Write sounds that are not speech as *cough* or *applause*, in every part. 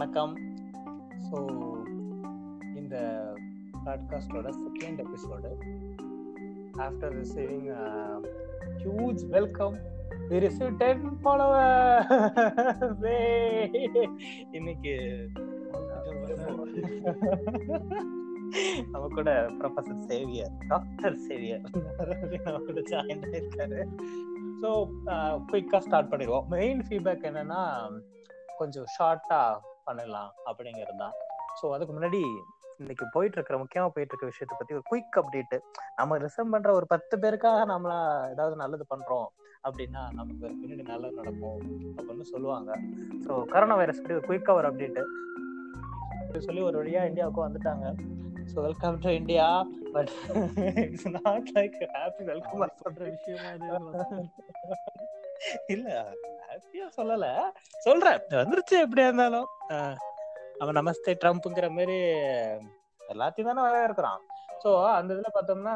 வணக்கம். ஸோ இந்த பாட்காஸ்டோட second episode after receiving huge welcome we received 10 followers. *laughs* இன்னைக்கு நம்ம கூட ப்ரொஃபசர் சேவியர் டாக்டர் சேவியர் நம்ம கூட ஜாயின் ஆயிருக்காரு ஸோ குயிக்காக ஸ்டார்ட் பண்ணிடுவோம். மெயின் ஃபீட்பேக் என்னன்னா கொஞ்சம் ஷார்ட்டாக பண்ணலாம் அப்படிங்கிறது தான். ஸோ அதுக்கு முன்னாடி இன்னைக்கு போயிட்டு இருக்கிற முக்கியமா போயிட்டு இருக்க விஷயத்தை பத்தி ஒரு குயிக் அப்டேட் நம்ம ரிசர்வ் பண்ற ஒரு பத்து பேருக்காக நம்மளா ஏதாவது நல்லது பண்றோம் அப்படின்னா நமக்கு பின்னாடி நல்லது நடக்கும் அப்படின்னு சொல்லுவாங்க. ஸோ கரோனா வைரஸ் பற்றி ஒரு குயிக்கா ஒரு அப்டேட் சொல்லி ஒரு வழியா இந்தியாவுக்கு வந்துட்டாங்க. So welcome to India but it's not like happy welcome சொல்ற விஷயமா இல்லை. இல்ல. ஹாப்பியா சொல்லல. சொல்றேன். வந்துருச்சு எப்படியா இருந்தாலும். அவன் நமஸ்தே ட்ரம்ப்ங்கிற மாதிரி எல்லாத்தையும் தானே வரவேற்கிறான். ஸோ அந்த இதில் பார்த்தோம்னா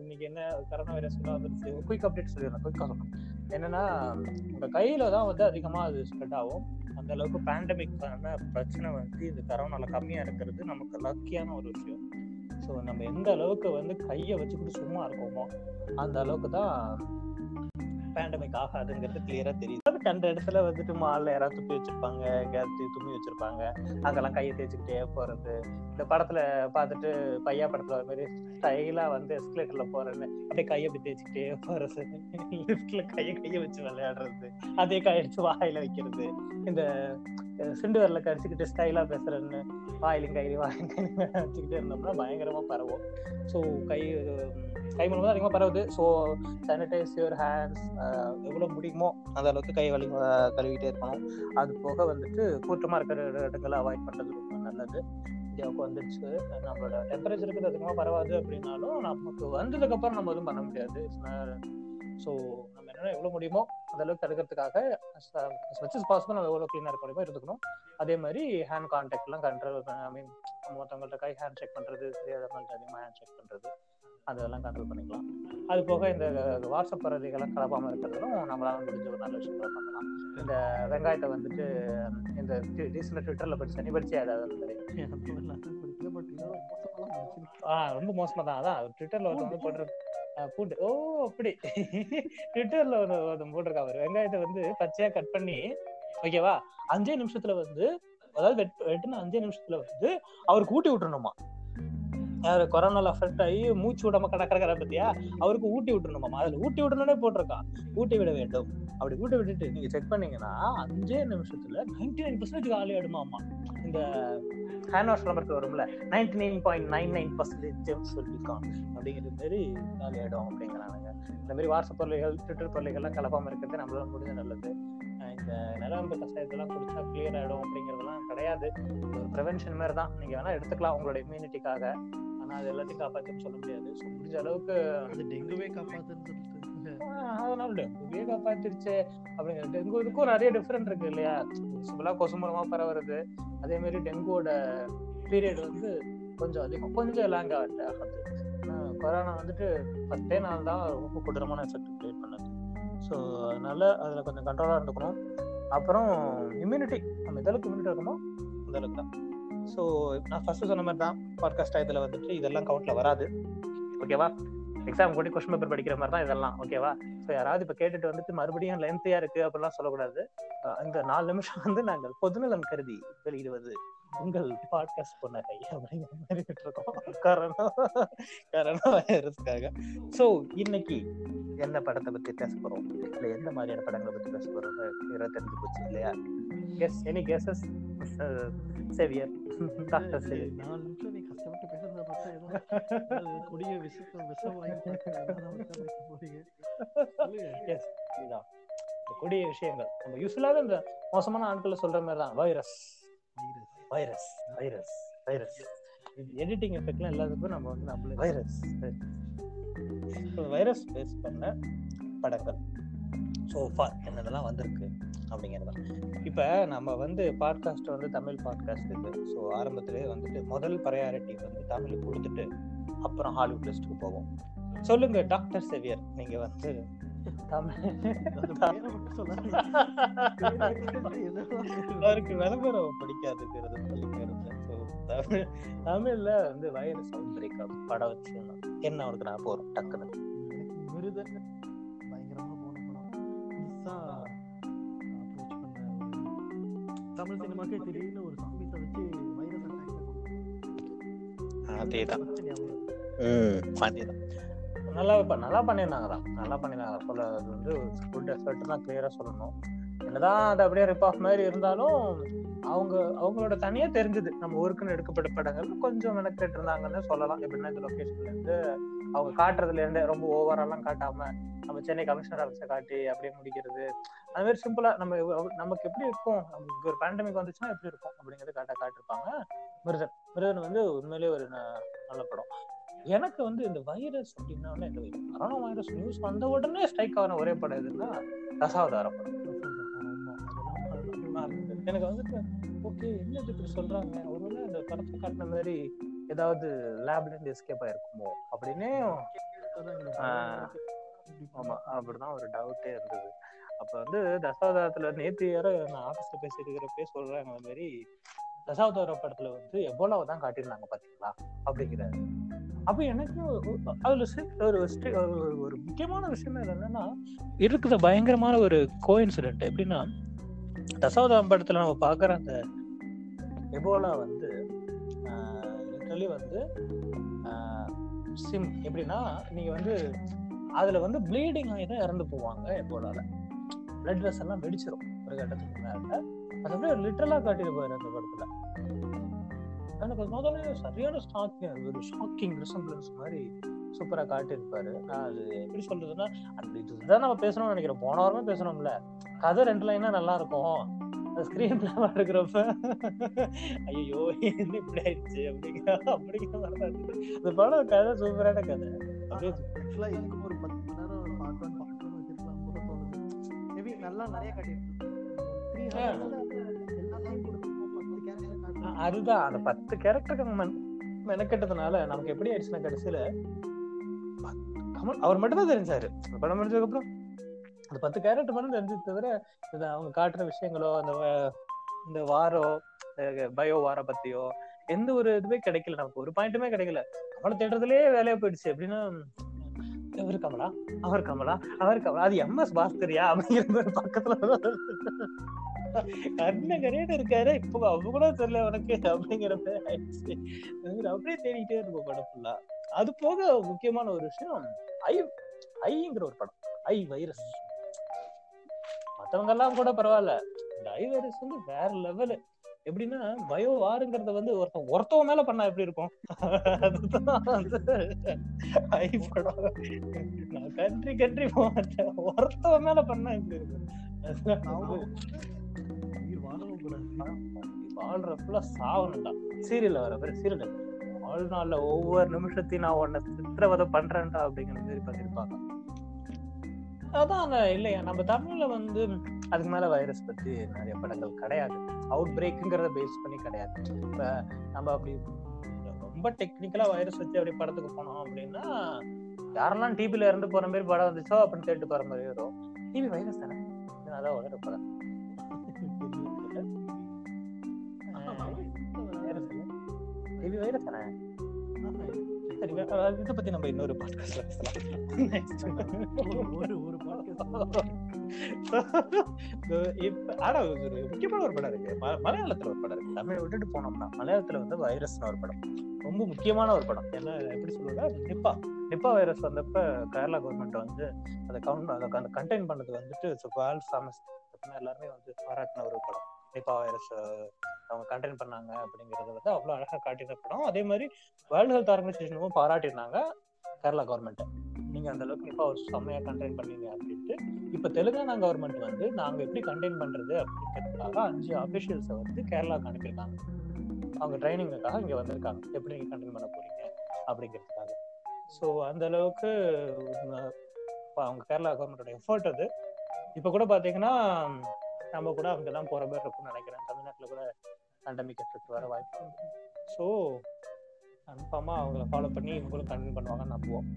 இன்னைக்கு என்ன கரோனா வைரஸ் வந்துருச்சு. குயிக் அப்டேட் சொல்லிடுறேன் குயிக்காக சொல்லணும். என்னன்னா உங்க கையில தான் வந்து அதிகமாக அது ஸ்ப்ரெட் ஆகும். அந்த அளவுக்கு பேண்டமிக்கான பிரச்சனை வந்து இந்த கரோனால கம்மியா இருக்கிறது நமக்கு லக்கியான ஒரு விஷயம். ஸோ நம்ம எந்த அளவுக்கு வந்து கையை வச்சுக்கிட்டு சும்மா இருக்கோமோ அந்த அளவுக்கு தான் பேண்டமிக் ஆகாதுங்கிறது கிளியரா தெரியுது. கண்ட இடத்துல வந்துட்டு மால்ல யாராவது துப்பி வச்சிருப்பாங்க எங்கேயாவது தும்மி வச்சிருப்பாங்க. அங்கெல்லாம் கையை தேய்ச்சிக்கிட்டே போறது. இந்த படத்துல பார்த்துட்டு பையா படத்துல ஒரு மாதிரி ஸ்டைலா வந்து எஸ்கலேட்டர்ல போறேன்னு அப்படியே கையை அப்படி தேய்ச்சிக்கிட்டே போறது. *laughs* லிஃப்ட்ல கையை கையை வச்சு விளையாடுறது. அதே கையை வாயில வைக்கிறது. இந்த சிண்டு வரல கடிச்சுக்கிட்டு ஸ்டைலா பேசுறேன்னு வாயிலும் கையிலும் வாயிலும் கையிலும் வச்சுக்கிட்டே இருந்தோம்னா பயங்கரமா பரவும். ஸோ கை கை மூலமாக அதிகமாக பரவுது. ஸோ சானிடைஸ் யுவர் ஹேண்ட்ஸ் எவ்வளோ முடியுமோ அந்த அளவுக்கு கை வலி கழுவிட்டே இருக்கணும். அது போக வந்துட்டு கூட்டமாக இருக்கிற இடங்களை அவாய்ட் பண்ணுறது ரொம்ப நல்லது. இந்தியாவுக்கு வந்துடுச்சு நம்மளோட டெம்பரேச்சருக்கு அதிகமாக பரவாது அப்படின்னாலும் நமக்கு வந்ததுக்கப்புறம் நம்ம எதுவும் பண்ண முடியாது. ஸோ என்னென்ன எவ்வளோ முடியுமோ அந்த அளவுக்கு தடுக்கிறதுக்காக பாசிபிள் நம்ம எவ்வளோ க்ளீனாக இருக்க முடியுமோ இருந்துக்கணும். அதே மாதிரி ஹேண்ட் கான்டாக்ட்லாம் கண்ட்ரோல் ஐ மீன் மற்றவங்கள்ட்ட கை ஹேண்ட் செக் பண்ணுறது தெரியாதவங்கள்ட்ட அதிகமாக ஹேண்ட் செக் பண்ணுறது அதெல்லாம் கண்ட்ரோல் பண்ணிக்கலாம். அது போக இந்த வாட்ஸ்அப் பரதிகள்லாம் கலப்பாமல் இருக்கிறதும் நம்மளால முடிஞ்ச ஒரு நல்ல விஷயங்களை பண்ணலாம். இந்த வெங்காயத்தை வந்துட்டு இந்த ரீசெண்டாக ட்விட்டரில் படிச்சு நீ படிச்சே அதாவது ரொம்ப மோசமாக தான் அதான் ட்விட்டரில் ஒருத்தவங்க போடுற பூண்டு. ஓ அப்படி. ட்விட்டர்ல ஒரு ஒருத்தன் போட்டிருக்கா அவர் வெங்காயத்தை வந்து பச்சையா கட் பண்ணி ஓகேவா அஞ்சே நிமிஷத்துல வந்து அதாவது வெட் வெட்டுன அஞ்சே நிமிஷத்துல வந்து அவருக்கு கூட்டி விட்டுணுமா யாரு கொரோனால அஃபெக்ட் ஆகி மூச்சு விடாம கடற்கரை பத்தியா? அவருக்கு ஊட்டி விட்டுணுமா அதுல ஊட்டி விடணும்னே போட்டிருக்கான். ஊட்டி விட வேண்டும். அப்படி ஊட்டி விட்டுட்டு நீங்க செக் பண்ணீங்கன்னா அஞ்சே நிமிஷத்துல நைன்டி நைன் பர்சன்டேஜ் காலி ஆயிடுமாமா இந்த ஹேண்ட் வாஷ் நம்பருக்கு வரும்ல ninety nine point nine nine percentage சொல்லியிருக்கான். அப்படிங்கிற மாதிரி காலி ஆயிடும் அப்படிங்கிறானுங்க. இந்த மாதிரி வாட்ஸ்அப் பொருளைகள் ட்விட்டர் பொருளைகள்லாம் கலப்பாம இருக்கிறது நம்மளால முடிஞ்ச நல்லது. இந்த நிலவம்பு கஷாயத்தெல்லாம் குடிச்சா கிளியர் ஆயிடும் அப்படிங்கிறதெல்லாம் கிடையாது. ஒரு ப்ரிவென்ஷன் மாதிரி தான். நீங்க வேணா எடுத்துக்கலாம் உங்களோட இம்யூனிட்டிக்காக ஆனா அது எல்லாத்தையும் காப்பாற்றுன்னு சொல்ல முடியாது. ஸோ முடிஞ்ச அளவுக்கு அது டெங்குவே காப்பாத்துன்னு அதனால டெங்குவே காப்பாத்திருச்சு. அப்படிங்கிற டெங்கு இதுக்கும் நிறைய டிஃப்ரெண்ட் இருக்கு இல்லையா? சிம்பிளா கொசு மூலமா பரவுறது. அதே மாதிரி டெங்குவோட பீரியட் வந்து கொஞ்சம் அதிகம். கொஞ்சம் லாங் ஆகுது. கொரோனா வந்துட்டு பத்தே நாள் தான் ரொம்ப கொடூரமான எஃபெக்ட் கிரியேட் பண்ணுது. ஸோ அதனால அதில் கொஞ்சம் கண்ட்ரோலாக இருந்துக்கணும். அப்புறம் இம்யூனிட்டி நம்ம எந்த அளவுக்கு இம்யூனிட்டி இருக்கணுமோ அந்த அளவுக்கு தான். ஸோ நான் ஃபர்ஸ்ட் சொன்ன மாதிரி தான் பாட்காஸ்ட் இதில் வந்துட்டு இதெல்லாம் கவுண்ட்ல வராது. ஓகேவா எக்ஸாம் கூட கொஸ்டின் பேப்பர் படிக்கிற மாதிரி தான் இதெல்லாம். ஓகேவா ஸோ யாராவது இப்போ கேட்டுட்டு வந்துட்டு மறுபடியும் லென்த்தியா இருக்கு அப்படிலாம் சொல்லக்கூடாது. இந்த நாலு நிமிஷம் வந்து நாங்கள் பொதுநலம் கருதி வெளியிடுவது உங்கள் பாட்காஸ்ட் புன்னகை அப்படிங்கிற மாதிரி இருக்கோம். காரணம் காரணம் வைரஸ்க்காக ஸோ இன்னைக்கு என்ன படத்தை பத்தி பேச போறோம்? இல்லை எந்த மாதிரியான படங்களை பத்தி பேச போறோம் தெரிஞ்சு போச்சு இல்லையா? Guess any guesses Xavier doctor Xavier நாலு நிமிஷம் நீ கஷ்டப்பட்டு பேசுறத பார்த்தா ஏதோ கொடிய விஷயம் விஷம் வாங்கி கொடிய விஷயங்கள் நம்ம யூஸ்வலாக இந்த மோசமான ஆட்களை சொல்ற மாதிரி தான் virus virus virus virus editing எஃபெக்ட்லாம் எல்லாத்துக்கும் நம்ம வந்து நம்மளே வைரஸ் வைரஸ் பேஸ் பண்ண படங்கள் ஸோ ஃபார் என்னதெல்லாம் வந்திருக்கு அப்படிங்கிறது. இப்போ நம்ம வந்து பாட்காஸ்ட் வந்து தமிழ் பாட்காஸ்ட் இருக்கு ஸோ ஆரம்பத்திலே வந்துட்டு முதல் ப்ரையாரிட்டி வந்து தமிழுக்கு கொடுத்துட்டு அப்புறம் ஹாலிவுட் லிஸ்ட்டுக்கு போவோம். சொல்லுங்க டாக்டர் செவியர் நீங்க வந்து தமிழ் அவருக்கு விளம்பரம் பிடிக்காதுங்கிறது தமிழ் தமிழ்ல வந்து வைரஸ் படம் வச்சிருந்தோம் என்ன அவருக்கு நான் போறோம் டக்குன்னு பயங்கரமா போன படம் தமிழ் சினிமாக்கே திடீர்னு ஒரு சாமிஸை வச்சு வைரஸ் அட்டாக் அதேதான். அதேதான். நல்லா இப்ப நல்லா பண்ணியிருந்தாங்க தான் நல்லா பண்ணியிருந்தாங்க சொல்ல அது வந்து குட் எஃபர்ட் தான் கிளியரா சொல்லணும். என்னதான் அது அப்படியே ரிப் ஆஃப் மாதிரி இருந்தாலும் அவங்க அவங்களோட தனியா தெரிஞ்சது. நம்ம ஊருக்குன்னு எடுக்கப்பட்ட படங்கள் கொஞ்சம் மெனக்கெட்டு இருந்தாங்கன்னு சொல்லலாம். எப்படின்னா இந்த லொகேஷன்ல இருந்து அவங்க காட்டுறதுல இருந்து ரொம்ப ஓவராலாம் காட்டாம நம்ம சென்னை கமிஷனர் ஆஃபீஸை காட்டி அப்படியே முடிக்கிறது. அது மாதிரி சிம்பிளா நம்ம நமக்கு எப்படி இருக்கும்? நமக்கு ஒரு பேண்டமிக் வந்துச்சுன்னா எப்படி இருக்கும்? அப்படிங்கறது காட்ட காட்டிருப்பாங்க மிருதன். மிருதன் வந்து உண்மையிலேயே ஒரு நல்ல படம். எனக்கு வந்து இந்த வைரஸ் அப்படின்னா இந்த கொரோனா வைரஸ் நியூஸ் வந்த உடனே ஸ்ட்ரைக் ஆன ஒரே படம் எதுன்னா தசாவதார படம். எனக்கு வந்துட்டு ஓகே என்ன இப்படி சொல்றாங்க? ஒருவேளை இந்த படத்தை காட்டின மாதிரி ஏதாவது லேப்ல இருந்து எஸ்கேப் ஆயிருக்குமோ அப்படின்னு ஆமா. அப்படிதான் ஒரு டவுட்டே இருந்தது. அப்ப வந்து தசாவதாரத்துல நேத்து யாரோ நான் ஆபீஸ்ல பேசிட்டு இருக்கிறப்பே சொல்றாங்க அந்த மாதிரி தசாவதார படத்துல வந்து எபோலாவை தான் காட்டியிருந்தாங்க பாத்தீங்களா? அப்படிங்கிறாரு. அப்ப எனக்கு அதுல ஒரு ஒரு- முக்கியமான விஷயம் என்னன்னா இருக்குது பயங்கரமான ஒரு கோஇன்சிடென்ட் எப்படின்னா தசாவதாரம் படத்துல நம்ம பாக்குற அந்த எபோலா வந்து லிட்டரலி வந்து சிம் எப்படின்னா நீங்க வந்து அதுல வந்து ப்ளீடிங் ஆகி தான் இறந்து போவாங்க எப்போதால பிளட் வெஸ் எல்லாம் வெடிச்சிரும் ஒரு கட்டத்துக்கு மேல. அது அப்படியே லிட்டரலா காட்டியிருப்பாரு அந்த படத்துல. எனக்கு முதல்ல சரியான ஸ்டாக்கிங் ஒரு ஷாக்கிங் ரிசம்பிளன்ஸ் மாதிரி சூப்பரா காட்டியிருப்பாரு. நான் அது எப்படி சொல்றதுன்னா அந்த இதுதான் நம்ம பேசணும்னு நினைக்கிறோம் போன வாரமே பேசணும்ல. கதை ரெண்டு லைனா நல்லா இருக்கும். ஸ்கிரீன் *laughs* பிளே இருக்கிறப்ப ஐயோ என்ன இப்படி ஆயிடுச்சு? அப்படிங்கிற அப்படிங்கிற மாதிரி தான். அந்த படம் கதை சூப்பரான கதை. அப்படியே ஆக்சுவலா இதுக்கு ஒரு பத்து மணி நேரம் பார்ட் டூ வச்சிருக்கலாம் கூட தோணுது. மேபி நல்லா நிறைய காட்டியிருக்கு த்ரீ ஹவர்ஸ்ல எல்லாத்தையும் கொடுத்துருக்கோம் பத்து கேரக்டர் அ- காட்டுறோம் அதுதான். அந்த பத்து கேரக்டருக்கு மெனக்கெட்டதுனால நமக்கு எப்படி ஆயிடுச்சுன்னா கடைசியில கமல் அவர் மட்டும் தான் தெரிஞ்சாரு படம் முடிஞ்சதுக்கு அப்புறம் அந்த பத்து கேரக்டர் மட்டும் தெரிஞ்சது தவிர அவங்க காட்டுற விஷயங்களோ அந்த இந்த வாரோ பயோ வார பத்தியோ எந்த ஒரு இதுவுமே கிடைக்கல. நமக்கு ஒரு பாயிண்ட்டுமே கிடைக்கல. அவளை தேடுறதுலயே வேலையா போயிடுச்சு எப்படின்னா இவர் கமலா அவர் கமலா அவர் கமலா. அது எம் எஸ் பாஸ்கரியா அப்படிங்கிற பக்கத்துல கண்ண கரையில இருக்காரு. இப்போ அவங்க கூட தெரியல உனக்கு அப்படிங்கிற ஆயிடுச்சு. அப்படியே தேடிக்கிட்டே இருக்கும் படம் ஃபுல்லா அது போக முக்கியமான ஒரு விஷயம் ஐ ஐங்கிற ஒரு படம். ஐ வைரஸ். மத்தவங்க எல்லாம் கூட பரவாயில்ல. இந்த வந்து வேற லெவலு எப்படின்னா பயோ வாருங்கிறத வந்து ஒருத்தன் ஒருத்தவன் மேல பண்ணா எப்படி இருக்கும்? அதுதான் வந்து ஐ படம் நான் கண்ட்ரி கண்ட்ரி போக மாட்டேன். ஒருத்தவன் மேல பண்ணா எப்படி இருக்கும்? வாழ்ற ஃபுல்லா சாவணும்டா சீரியல்ல வர பேர் சீரியல் வாழ்நாள்ல ஒவ்வொரு நிமிஷத்தையும் நான் உன்னை சித்திரவதை பண்றேன்டா அப்படிங்கிற மாதிரி பண்ணிருப்பாங்க அதான் இல்லையா? நம்ம தமிழ்ல வந்து அதுக்கு மேல வைரஸ் பத்தி நிறைய படங்கள் கிடையாது. அவுட் பிரேக்குங்கிறத பேஸ் பண்ணி கிடையாது. இப்ப நம்ம அப்படி ரொம்ப டெக்னிக்கலா வைரஸ் வச்சு அப்படி படத்துக்கு போனோம் அப்படின்னா யாரெல்லாம் டிபில இருந்து போற மாதிரி படம் வந்துச்சோ அப்படின்னு கேட்டு போற மாதிரி வரும். டிவி வைரஸ் தானே? அதான் உடனே படம். டிவி வைரஸ் தானே? இதை பத்தி நம்ம இன்னொரு பாட்காஸ்ட்ல பேசலாம். *laughs* இப்ப ஆனா ஒரு முக்கியமான ஒரு படம் இருக்கு ம- மலையாளத்துல ஒரு படம் இருக்கு தமிழை விட்டுட்டு போனோம்னா மலையாளத்துல வந்து வைரஸ்னு ஒரு படம் ரொம்ப முக்கியமான ஒரு படம் என்ன எப்படி சொல்லுவா நிப்பா நிப்பா வைரஸ் வந்தப்ப கேரளா கவர்மெண்ட் வந்து அதை கவுண்ட் அதை அந்த கண்டெயின் பண்ணது வந்துட்டு வேர்ல்ட் ஃபேமஸ் எல்லாருமே வந்து பாராட்டின ஒரு படம் நிப்பா வைரஸ் அவங்க கண்டெயின் பண்ணாங்க அப்படிங்கறத வந்து அவ்வளவு அழகா காட்டின படம் அதே மாதிரி வேர்ல்டு ஹெல்த் ஆர்கனைசேஷனும் பாராட்டியிருந்தாங்க கேரளா கவர்மெண்ட் நீங்க அந்த அளவுக்கு இப்போ அவர் செம்மையா கண்டெயின் பண்ணீங்க அப்படின்ட்டு இப்ப தெலுங்கானா கவர்மெண்ட் வந்து நாங்க எப்படி கண்டெயின் பண்றது அப்படிங்கிறதுக்காக அஞ்சு அபிஷியல்ஸை வந்து கேரளாவுக்கு அனுப்பியிருக்காங்க. அவங்க ட்ரைனிங்குக்காக இங்க வந்திருக்காங்க. எப்படி நீங்க கண்டெயின் பண்ண போறீங்க அப்படிங்கிறதுக்காக. ஸோ அந்த அளவுக்கு அவங்க கேரளா கவர்மெண்டோட எஃபர்ட் அது. இப்ப கூட பாத்தீங்கன்னா நம்ம கூட அங்கதான் போற மாதிரி இருக்கும்னு நினைக்கிறேன். தமிழ்நாட்டுல கூட பேண்டமிக் எஃபெக்ட் வர வாய்ப்பு ஸோ கன்ஃபார்மா அவங்கள ஃபாலோ பண்ணி இவங்களும் கண்டெயின் பண்ணுவாங்கன்னு நம்புவோம்.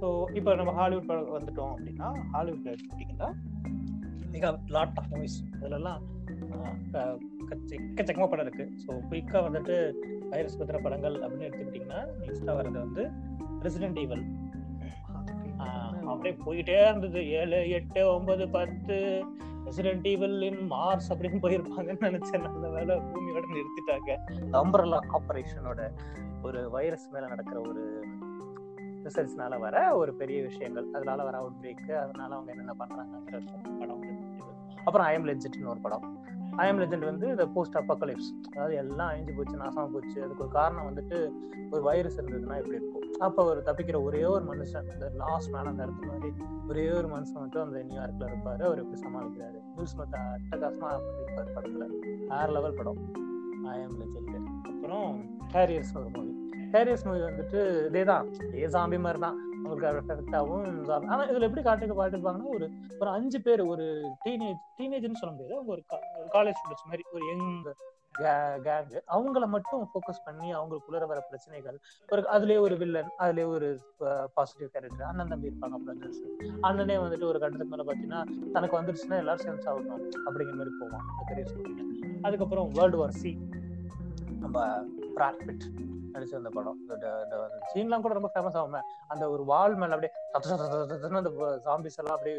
ஸோ இப்போ நம்ம ஹாலிவுட் படம் வந்துட்டோம் அப்படின்னா ஹாலிவுட்ல எடுத்துக்கிட்டிங்கன்னா மிக லாட் ஆஃப் மூவிஸ் இதுலலாம் எக்கச்சக்கமாக படம் இருக்கு. ஸோ குயிக்காக வந்துட்டு வைரஸ் பத்திர படங்கள் அப்படின்னு எடுத்துக்கிட்டிங்கன்னா நெக்ஸ்ட்டாக வர்றது வந்து ரெசிடென்ட் ஈவல் அப்படியே போயிட்டே இருந்தது. ஏழு எட்டு ஒன்பது பத்து ரெசிடென்ட் ஈவல் இன் மார்ஸ் அப்படின்னு போயிருப்பாங்கன்னு நினைச்சேன். நல்ல வேலை பூமியோட நிறுத்திட்டாங்க. அம்பரலா ஆப்ரேஷனோட ஒரு வைரஸ் மேல நடக்கிற ஒரு ரிசல்ட்ஸ்னால வர ஒரு பெரிய விஷயங்கள். அதனால வர அவுட் பிரேக் அதனால அவங்க என்னென்ன பண்றாங்கிற படம் அப்புறம் ஐஎம் லெஜெண்ட்னு ஒரு படம். ஐஎம் லெஜெண்ட் வந்து இந்த போஸ்ட் அப்பக்கலிப்ஸ் அதாவது எல்லாம் அழிஞ்சு போச்சு நாசமாக போச்சு. அதுக்கு ஒரு காரணம் வந்துட்டு ஒரு வைரஸ் இருந்ததுன்னா எப்படி இருக்கும்? அப்போ அவர் தப்பிக்கிற ஒரே ஒரு மனுஷன் இந்த லாஸ்ட் மேலே அந்த இடத்துல மாதிரி ஒரே ஒரு மனுஷன் மட்டும் அந்த நியூயார்க்கில் இருப்பார். அவர் எப்படி சமாளிக்கிறாரு. நியூஸ் ஸ்மித் அட்டகாசமாக பண்ணியிருப்பார் படத்தில். வேற லெவல் படம். ஐஎம் லெஜெண்ட் அப்புறம் கேரியர்ஸ் ஒரு மூவி ஹேரியஸ் மூவி வந்துட்டு இதே தான் இதே சாம்பி மாதிரி தான் அவங்களுக்கு எஃபெக்டாகவும் ஆனால் இதில் எப்படி காட்டுக்கு பாட்டுப்பாங்கன்னா ஒரு ஒரு அஞ்சு பேர் ஒரு டீனேஜ் டீனேஜ்னு சொல்ல முடியாது. அவங்க ஒரு காலேஜ் ஸ்டூடெண்ட்ஸ் மாதிரி ஒரு யங் கேங் அவங்கள மட்டும் ஃபோக்கஸ் பண்ணி அவங்களுக்குள்ள வர பிரச்சனைகள். ஒரு அதுலேயே ஒரு வில்லன் அதுலேயே ஒரு பாசிட்டிவ் கேரக்டர் அண்ணன் தம்பி இருப்பாங்க பிரதர்ஸ் அண்ணனே வந்துட்டு ஒரு கட்டத்துக்கு மேலே பார்த்தீங்கன்னா தனக்கு வந்துருச்சுன்னா எல்லாரும் சேர்ந்து சாப்பிடணும் அப்படிங்கிற மாதிரி போவான். பெரிய அதுக்கப்புறம் வேர்ல்டு வார் சி நம்ம பிராட்பிட் நடிச்ச அந்த படம். சீன்லாம் கூட ரொம்ப ஃபேமஸ் ஆகும். அந்த ஒரு வால் மேல அப்படியே அந்த சாம்பிஸ் எல்லாம் அப்படியே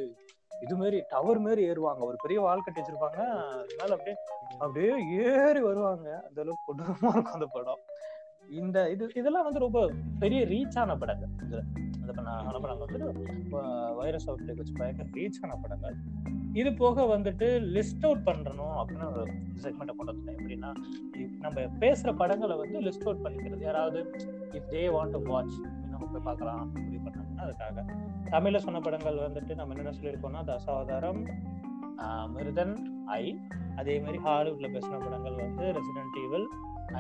இது மாரி டவர் மாரி ஏறுவாங்க. ஒரு பெரிய வால் கட்டி வச்சிருப்பாங்க. அதனால அப்படியே அப்படியே ஏறி வருவாங்க. அந்த அளவுக்கு கொடூரமா இருக்கும் அந்த படம். இந்த இது இதெல்லாம் வந்து ரொம்ப பெரிய ரீச் ஆன படங்கள். இதுல அந்த படங்கள் வந்துட்டு வைரஸ் அவுட்லேக் வச்சு பயங்கர ரீச் ஆன படங்கள். இது போக வந்துட்டு லிஸ்ட் அவுட் பண்ணணும் அப்படின்னு ஒரு செக்மெண்ட்டை கொண்டு வந்தேன் எப்படின்னா நம்ம பேசுற படங்களை வந்து லிஸ்ட் அவுட் பண்ணிக்கிறது. யாராவது if they want to watch நம்ம போய் பார்க்கலாம் முடிவு பண்ணாங்கன்னா அதுக்காக. தமிழ்ல சொன்ன படங்கள் வந்துட்டு நம்ம என்னென்ன சொல்லியிருக்கோம்னா தசாவதாரம் மிருதன் ஐ. அதே மாதிரி ஹாலிவுட்ல பேசின படங்கள் வந்து resident evil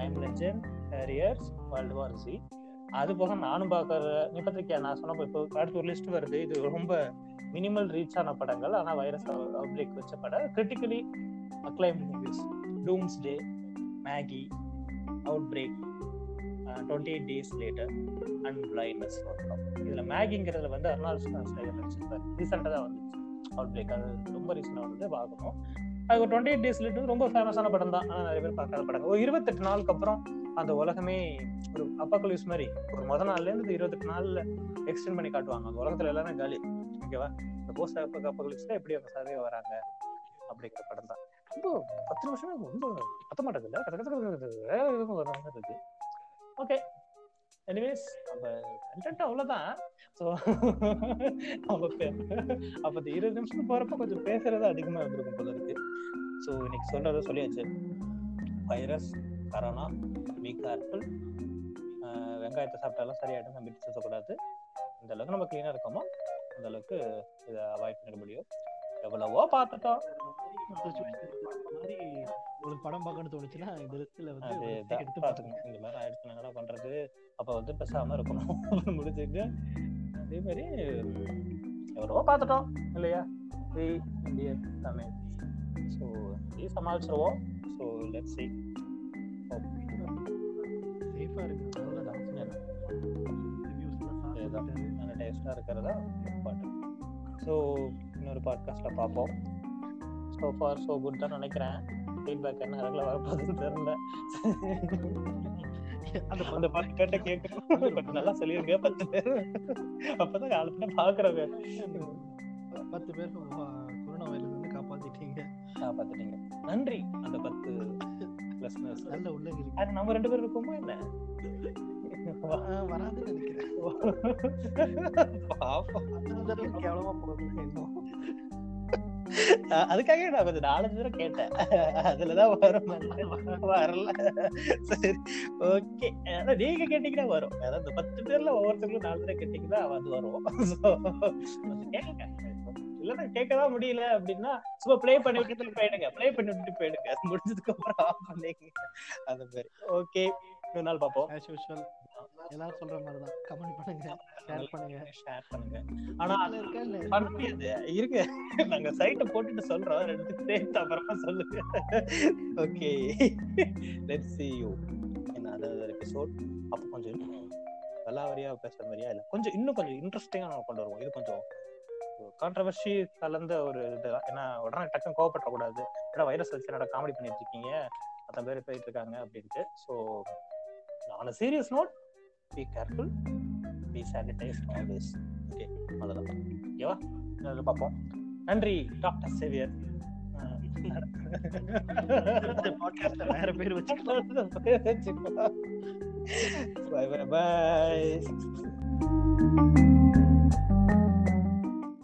I'm legend carriers world war Z அது போக நானும் பார்க்குற நீ பத்திரிக்கையா? நான் சொன்ன இப்போ அடுத்து ஒரு லிஸ்ட் வருது. இது ரொம்ப மினிமல் ரீச் ஆன படங்கள். ஆனால் வைரஸ் அவுட்பிரேக் வச்ச படம். Critically acclaim movies doomsday Maggie outbreak twenty eight days later and blindness இதில் மேகிங்கிறதுல வந்து அருணாள் ஸ்டைகர் நடிச்சிருப்பாரு. ரீசெண்டாக தான் வந்துச்சு. அவுட் பிரேக் அது ரொம்ப ரீசெண்டாக வந்து பார்க்கணும். அது ஒரு டுவெண்ட்டி எயிட் டேஸ் லேட்டர் ரொம்ப ஃபேமஸான படம் தான். ஆனால் நிறைய பேர் பார்க்காத படம். ஒரு இருபத்தெட்டு நாளுக்கு அப்புறம் அந்த உலகமே ஒரு அப்பக்கலியூஸ் மாதிரி. ஒரு முத நாள்ல இருந்து இருபத்தெட்டு நாள்ல எக்ஸ்டெண்ட் பண்ணி காட்டுவாங்க. அந்த உலகத்துல எல்லாமே காலி. ஓகேவா? இந்த போஸ்ட் அப்பக்கலியூஸ்ல எப்படி அவங்க சர்வே வராங்க அப்படிங்கிற படம் தான். ரொம்ப பத்து நிமிஷமே ரொம்ப பத்த மாட்டேங்குது இல்ல? இருக்கு. ஓகே. எனிவேஸ் நம்ம கண்டென்ட் அவ்வளோதான் ஸோ அப்போ அப்போ இந்த இருபது நிமிஷம் போகிறப்ப கொஞ்சம் பேசுறது அதிகமாக இருந்திருக்கும் போல இருக்கு. ஸோ இன்னைக்கு சொல்றதை சொல்லியாச்சு. வைரஸ் கரோனா பி கேர்ஃபுல் வெங்காயத்தை சாப்பிட்டாலும் சரியாயிடும் நம்பிட்டு சுத்தக்கூடாது இந்த அளவுக்கு நம்ம கிளீனா இருக்கோமோ அந்த அளவுக்கு இதை அவாய்ட் பண்ண முடியும். எவ்வளவோ பார்த்துட்டோம். மாதிரி ஒரு படம் பார்க்கணும்னு தோணுச்சுன்னா இந்த லிஸ்ட்ல வந்து எடுத்து பார்த்துக்கணும். இந்த மாதிரி ஆயிடுச்சு என்னடா பண்றது? அப்ப வந்து பேசாம இருக்கணும். *laughs* முடிச்சுட்டு அதே மாதிரி எவ்வளவோ பார்த்துட்டோம் இல்லையா? We Indian Tamil. ஸோ இது சமாளிச்சிருவோம். ஸோ லெட்ஸ் சி சேஃபா இருக்கு அவ்வளவுதான். ரிவ்யூஸ்லாம் சாப்பிட்டு நல்ல டேஸ்டாக இருக்கிறதா? இம்பார்ட்டன்ட் ஸோ இன்னொரு பாட்காஸ்ட்டில் பார்ப்போம். ஸோ ஃபார் ஸோ குட் தான் நினைக்கிறேன். ஃபீட்பேக் என்ன ரெகுலர் வரப்போகுதுன்னு தெரியல. அந்த அந்த பாட்டு கேட்ட கேட்கணும். கொஞ்சம் நல்லா சொல்லிருங்க. பத்து பேர். அப்பதான் காலத்துல பாக்குறவங்க பத்து பேர் கொரோனா வைரஸ் வந்து காப்பாத்திட்டீங்க. பார்த்துட்டீங்க நன்றி. அந்த பத்து லிஸ்னர்ஸ் நல்ல உள்ளங்கிரி அது நம்ம ரெண்டு பேரும் இருக்கோமா என்ன? வராதுன்னு நினைக்கிறேன். கேவலமா போகுது அதுக்காக நான் கொஞ்சம் நாலஞ்சு தடவை கேட்டேன். அதுலதான் வரும். வரல. சரி ஓகே. நீங்க கேட்டீங்கன்னா வரும். அதாவது பத்து பேர்ல ஒவ்வொருத்தங்களும் நாலு தடவை கேட்டீங்கன்னா அது வரும். கேளுங்க. இல்லன்னா கேட்கதான் முடியல அப்படின்னா சும்மா ப்ளே பண்ணி விட்டுட்டு போயிடுங்க. ப்ளே பண்ணி விட்டுட்டு போயிடுங்க. அது முடிஞ்சதுக்கு அப்புறம் ஆஃப் பண்ணீங்க. அந்த மாதிரி. ஓகே இன்னொரு நாள் பார்ப்போம். ஆஸ் யூஷுவல் எல்லாரும் சொல்ற மாதிரி தான் கமெண்ட் பண்ணுங்க ஷேர் பண்ணுங்க. ஷேர் பண்ணுங்க. ஆனா அது இருக்கா இருங்க. நாங்க சைட்டை போட்டுட்டு சொல்றோம். ரெண்டு சேர்த்து அப்புறமா சொல்லுங்க. Okay let's see you in another episode. அப்போ கொஞ்சம் பல்லாவரியா பேசுற மாதிரியா? இல்ல கொஞ்சம் இன்னும் கொஞ்சம் இன்ட்ரெஸ்டிங்கா நம்ம கொண்டு வருவோம். இது கொஞ்சம் கான்ட்ரவர்சி கலந்த ஒரு இது ஏன்னா உடனே டக்குன்னு கோவப்பட கூடாது ஏன்னா வைரஸ் வச்சு என்னோட காமெடி பண்ணிட்டு இருக்கீங்க அத்தனை பேர் போயிட்டு இருக்காங்க அப்படின்ட்டு so on serious note be careful be sanitize always okay அவ்வளோதான் ஓகேவா அதில் பார்ப்போம். நன்றி டாக்டர் சேவியர். வேற பேர் வச்சுக்கலாம். பாய் பாய் பாய்